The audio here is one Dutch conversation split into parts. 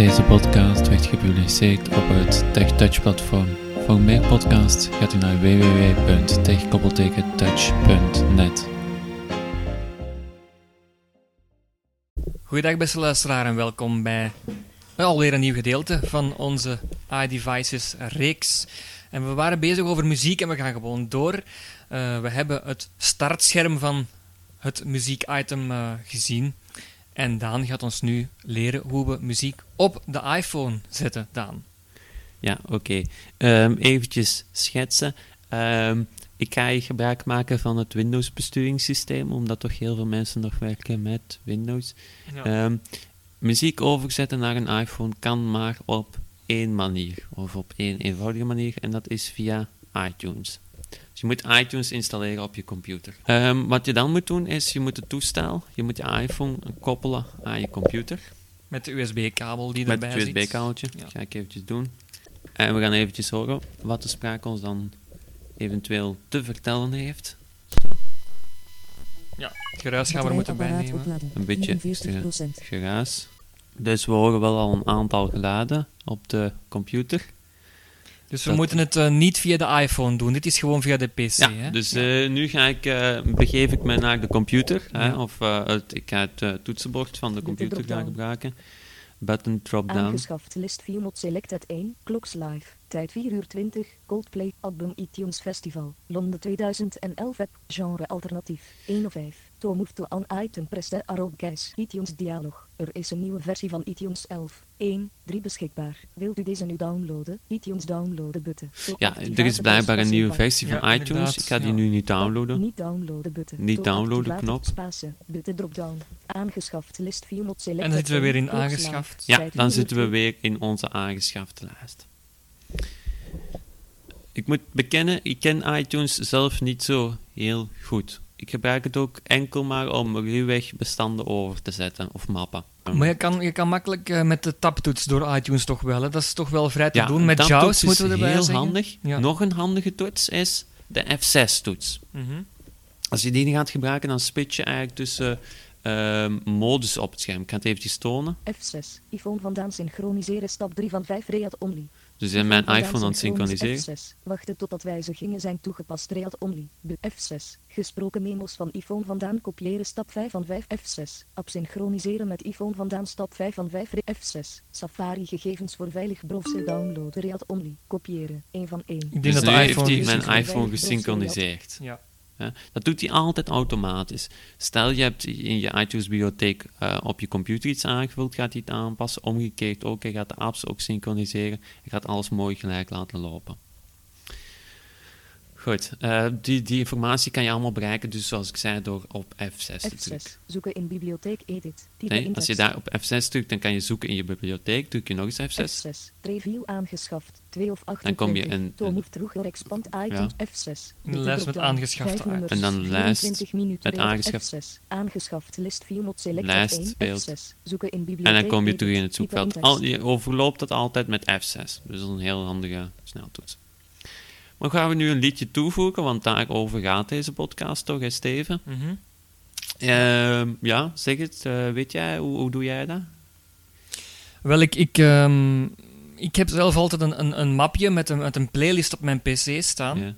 Deze podcast werd gepubliceerd op het TechTouch platform. Voor meer podcasts gaat u naar www.tech-touch.net. Goedendag beste luisteraar en welkom bij alweer een nieuw gedeelte van onze iDevices reeks. En we waren bezig over muziek en we gaan gewoon door. Uh, we hebben het startscherm van het muziek-item uh, gezien. En Daan gaat ons nu leren hoe we muziek op de iPhone zetten, Daan. Ja, oké. Okay. Um, eventjes schetsen. Um, ik ga je gebruik maken van het Windows besturingssysteem, omdat toch heel veel mensen nog werken met Windows. Ja. Um, muziek overzetten naar een iPhone kan maar op één manier, of op één eenvoudige manier, en dat is via iTunes. Dus je moet iTunes installeren op je computer. Um, wat je dan moet doen is, je moet het toestel, je moet je iPhone koppelen aan je computer. Met de USB-kabel die erbij zit. Met het USB-kabeltje, ja. ga ik eventjes doen. En we gaan eventjes horen wat de spraak ons dan eventueel te vertellen heeft. Zo. Ja, het geruis gaan we er moeten bijnemen. Een beetje geruis. Dus we horen wel al een aantal geladen op de computer. Dus we moeten het uh, niet via de iPhone doen. Dit is gewoon via de PC. Ja, hè? dus uh, nu ga ik, uh, begeef ik me naar de computer. Ja. Hè, of het, ik ga het toetsenbord van de computer gaan gebruiken. Button drop-down. Aangeschaft list view not selected 1. Clocks live. Tijd 4 uur 20. Coldplay album iTunes Festival. Londen 2011 app. Genre alternatief. 1 of 5. To move to an item press the arrow keys. iTunes dialog. Er is een nieuwe versie van iTunes 11. 1, 3 beschikbaar. Wilt u deze nu downloaden? iTunes downloaden button. Ja, er is blijkbaar een nieuwe versie van ja, iTunes. Ik ga die ja. nu niet downloaden. Niet downloaden button. Niet downloaden knop. Spasen. Button drop-down. Aangeschaft list view not select. En dan zitten we weer in aangeschaft. Ja, dan zitten we weer in onze aangeschafte lijst. Ik moet bekennen, ik ken iTunes zelf niet zo heel goed. Ik gebruik het ook enkel maar om ruwweg bestanden over te zetten of mappen. Maar je kan, je kan makkelijk uh, met de tabtoets door iTunes toch wel. Hè? Dat is toch wel vrij te ja, doen. Met JAWS moeten we erbij heel zeggen. handig. Ja. Nog een handige toets is de F6-toets. Mm -hmm. Als je die gaat gebruiken, dan switch je eigenlijk tussen uh, modus op het scherm. Ik ga het eventjes tonen. F6. iPhone vandaan synchroniseren. Stap 3 van 5. Read only. Dus in mijn iPhone aan het synchroniseren. F6. Wachten totdat wijzigingen zijn toegepast. Read only. De F6. Gesproken memos van iPhone vandaan kopiëren. Stap 5 van 5. F6. App synchroniseren met iPhone vandaan. Stap 5 van 5. F6. Safari gegevens voor veilig browser downloaden. Read only. Kopiëren. 1 van 1. Ik denk dus dat nu heeft hij mijn iPhone gesynchroniseerd. Ja. Dat doet hij altijd automatisch. Stel je hebt in je iTunes bibliotheek uh, op je computer iets aangevuld, gaat hij het aanpassen. Omgekeerd ook, hij gaat de apps ook synchroniseren. Hij gaat alles mooi gelijk laten lopen. Goed, uh, die, die informatie kan je allemaal bereiken, dus zoals ik zei, door op F6 te drukken. zoeken in bibliotheek edit. Nee, als je daar op F6 drukt, dan kan je zoeken in je bibliotheek. Druk je nog eens F6. F6, review aangeschaft, 2 of 8. Dan kom je in... Terug expand ja. F6. Een lijst met aangeschafte items. En dan lijst met aangeschafte... F6, aangeschaft, list view not select lijst, 1, F6, zoeken in bibliotheek En dan kom je terug in het zoekveld. Al, je overloopt dat altijd met F6. Dus dat is een heel handige sneltoets. Maar gaan we nu een liedje toevoegen, want daarover gaat deze podcast toch, hè, Steven? Mm -hmm. uh, ja, zeg het. Uh, weet jij, hoe, hoe, doe jij dat? Wel, ik, ik, um, ik heb zelf altijd een, een, een, mapje met een, met een playlist op mijn pc staan. Ja.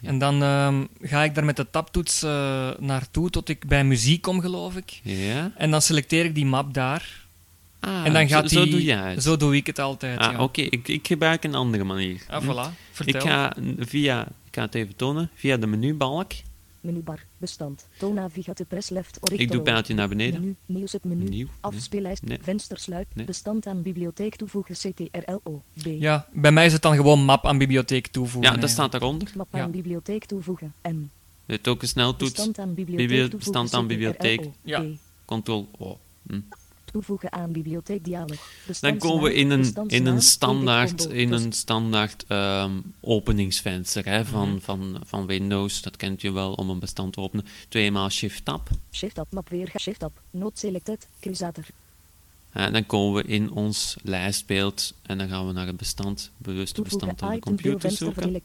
Ja. En dan um, ga ik daar met de tabtoets uh, naartoe tot ik bij muziek kom, geloof ik. Ja. En dan selecteer ik die map daar. Ah, en dan gaat zo, die, zo doe jij het. Zo doe ik het altijd. Ah, ja. Oké, okay. ik, ik gebruik een andere manier. Ah, voilà. Vertel. Ik ga via, ik ga het even tonen, via de menubalk. Menubar, bestand, toon navigate press left or Ik doe pijltje naar beneden. Menu, nieuws het menu, Nieuw, afspeellijst, nee. venstersluit, nee. bestand aan bibliotheek toevoegen, CTRLO, B. Ja, bij mij is het dan gewoon map aan bibliotheek toevoegen. Ja, dat staat daaronder. Map aan ja. bibliotheek toevoegen, M. Je hebt ook een sneltoets. Bestand aan bibliotheek toevoegen, bestand aan bibliotheek. Ja. Ctrl O. Hm. Toevoegen aan bibliotheekdialog. Dan komen we in een, in een standaard, in een standaard um, openingsvenster hè, van, mm -hmm. van, van Windows. Dat kent je wel om een bestand te openen. Tweemaal Shift-Tab. Shift-Tab, map weer, Shift-Tab, not selected, crusader. Ja, dan komen we in ons lijstbeeld en dan gaan we naar het bestand, bewuste bestand aan de computer zoeken.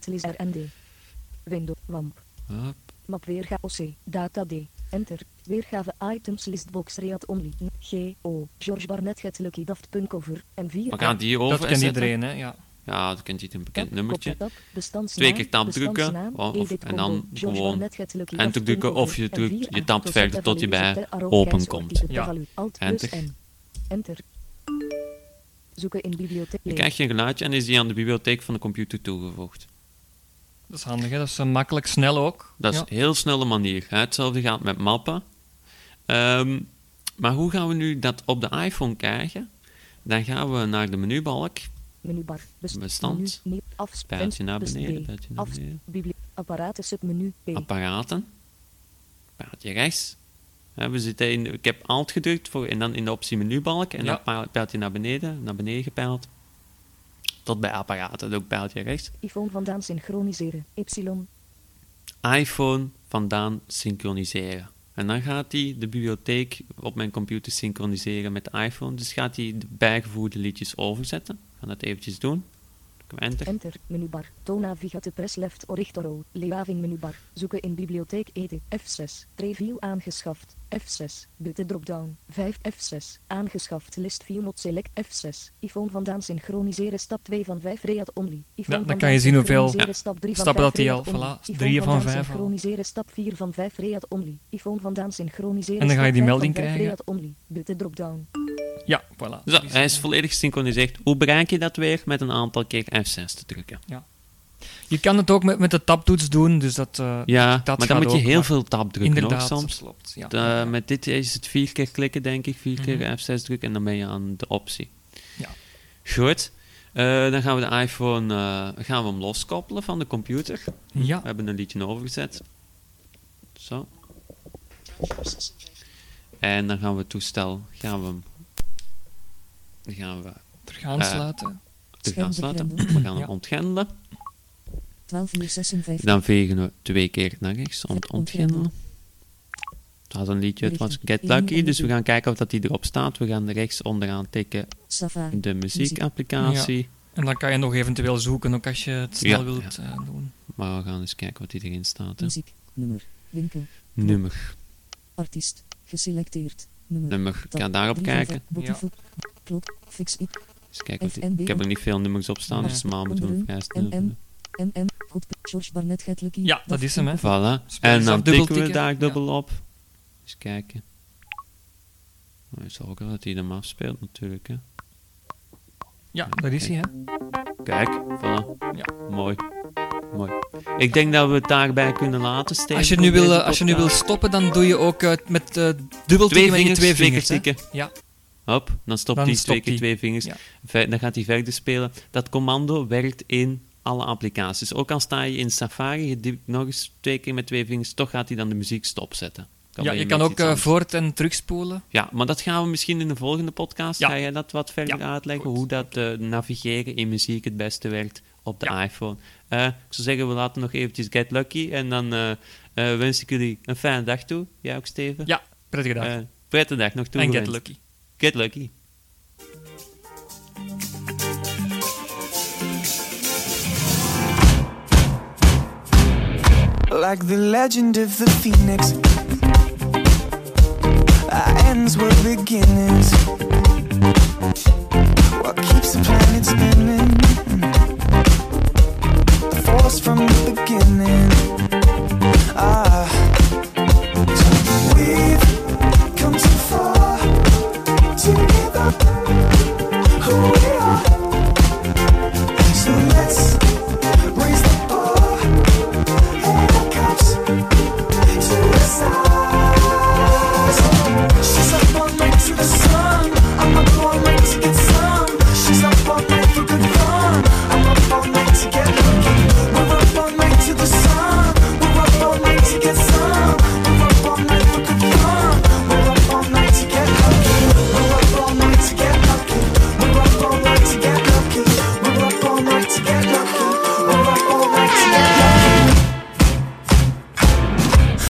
Window, WAMP. Hop. Map weergave OC, data D, enter, weergave items listbox read only. G.O. George Barnett Get Lucky Daft Punk cover. M4. We gaan die over Dat kent iedereen, hè? Ja. Ja, dat kent een bekend nummertje. Tab, Twee keer tab drukken, of- en dan gewoon enter drukken, of je drukt- je tapt verder tot je bij open komt. Ja. Enter. Enter. Zoeken in bibliotheek. Dan krijg je een geluidje en is die aan de bibliotheek van de computer toegevoegd. Dat is handig, hè? Dat is eh, makkelijk, snel ook. Dat is Ja. een heel snelle manier. Hetzelfde gaat met mappen. Ehm, maar hoe gaan we nu dat op de iPhone krijgen? Dan gaan we naar de menubalk. Menubar. Best, Bestand. Menu, naar beneden, naar beneden. apparaten submenu P. Apparaten. Pijltje rechts. We zitten in, ik heb Alt gedrukt voor, en dan in de optie menubalk. En Ja. dan pijl- pijltje naar beneden, naar beneden gepeild. Tot bij apparaten, ook pijltje rechts. iPhone vandaan synchroniseren. Y. iPhone vandaan synchroniseren. En dan gaat hij de bibliotheek op mijn computer synchroniseren met de iPhone. Dus gaat hij de bijgevoerde liedjes overzetten. Ga dat eventjes doen. Enter. Enter. Menubar. Toonavigate press left orichtoro. Leaving menubar. Zoeken in bibliotheek eten. F6. Preview aangeschaft. F6. Button dropdown. 5 F6. Aangeschaft. List view not select F6. iPhone vandaan synchroniseren. Stap 2 van 5 read only. iPhone dan vandaan kan je zien hoeveel synchroniseren, Stap 3 van stappen 5 dat hij al- voilà, iPhone drie van vandaan vijf al. synchroniseren. Stap 4 van 5 read only. iPhone vandaan synchroniseren. En dan ga je die 5 melding 5 krijgen. read only. Button dropdown. Ja, voilà. Zo, hij is volledig gesynchroniseerd. Hoe bereik je dat weer? Met een aantal keer F6 te drukken. Je kan het ook met, met de tabtoets doen, dus dat... eh, Ja, dat maar dan moet je ook, heel veel tab drukken Inderdaad, soms. klopt. Ja. De- met dit is het vier keer klikken, denk ik. Vier keer Mhm. F6 drukken en dan ben je aan de optie. Ja. Goed. Eh, dan gaan we de iPhone eh, gaan we hem loskoppelen van de computer. ja. We hebben een liedje overgezet. Zo. En dan gaan we het toestel, gaan we hem, gaan we terug We gaan hem Ja. ontgrendelen. 12 uur 56. Dan vegen we twee keer naar rechts om te Ja, ontgrendelen. Het was een liedje, het was. Get Lucky, dus we gaan kijken of dat die erop staat. We gaan rechts onderaan tikken de muziekapplicatie. En dan kan je nog eventueel zoeken, ook als je het snel Ja, wilt eh, doen. Maar we gaan eens kijken wat die erin staat. Hè. Muziek. Nummer. Winkel. Nummer. Artiest. Geselecteerd. Nummer. Nummer. Ga daarop kijken. Klop. Fix it. Eens kijken wat die- FNB. ik heb er niet veel nummers op staan, dus normaal moeten we. Ja, dat is hem, hè. Voilà. En dan tikken we daar dubbel op. Eens kijken. Nou, is ook wel dat hij hem afspeelt natuurlijk. Hè. Ja, dat is hij, hè. Kijk, voilà. Ja. Mooi. Mooi. Ik denk dat we het daarbij kunnen laten steken. Als je, nu wil, eh, als je nu wil stoppen, dan doe je ook eh, met eh dubbel Twee tikken met je vingers, twee vingers. hè. tikken. Ja, Hop, dan stopt Dan hij stopt twee keer hij. twee vingers. Ja. Dan gaat hij verder spelen. Dat commando werkt in alle applicaties. Ook al sta je in Safari, je duwt nog eens twee keer met twee vingers, toch gaat hij dan de muziek stopzetten. Ja je kan ook eh, voort- en terugspoelen. Ja, maar dat gaan we misschien in de volgende podcast. Ja. Ga jij dat wat verder Ja, uitleggen? goed. Hoe dat eh, navigeren in muziek het beste werkt op de Ja. iPhone. Eh, ik zou zeggen, we laten nog eventjes Get Lucky. En dan wens ik jullie een fijne dag toe. Jij ook, Steven? Ja, prettige dag. Prettige dag nog toe. en get lucky. Get Lucky. Like the legend of the phoenix Our ends were beginnings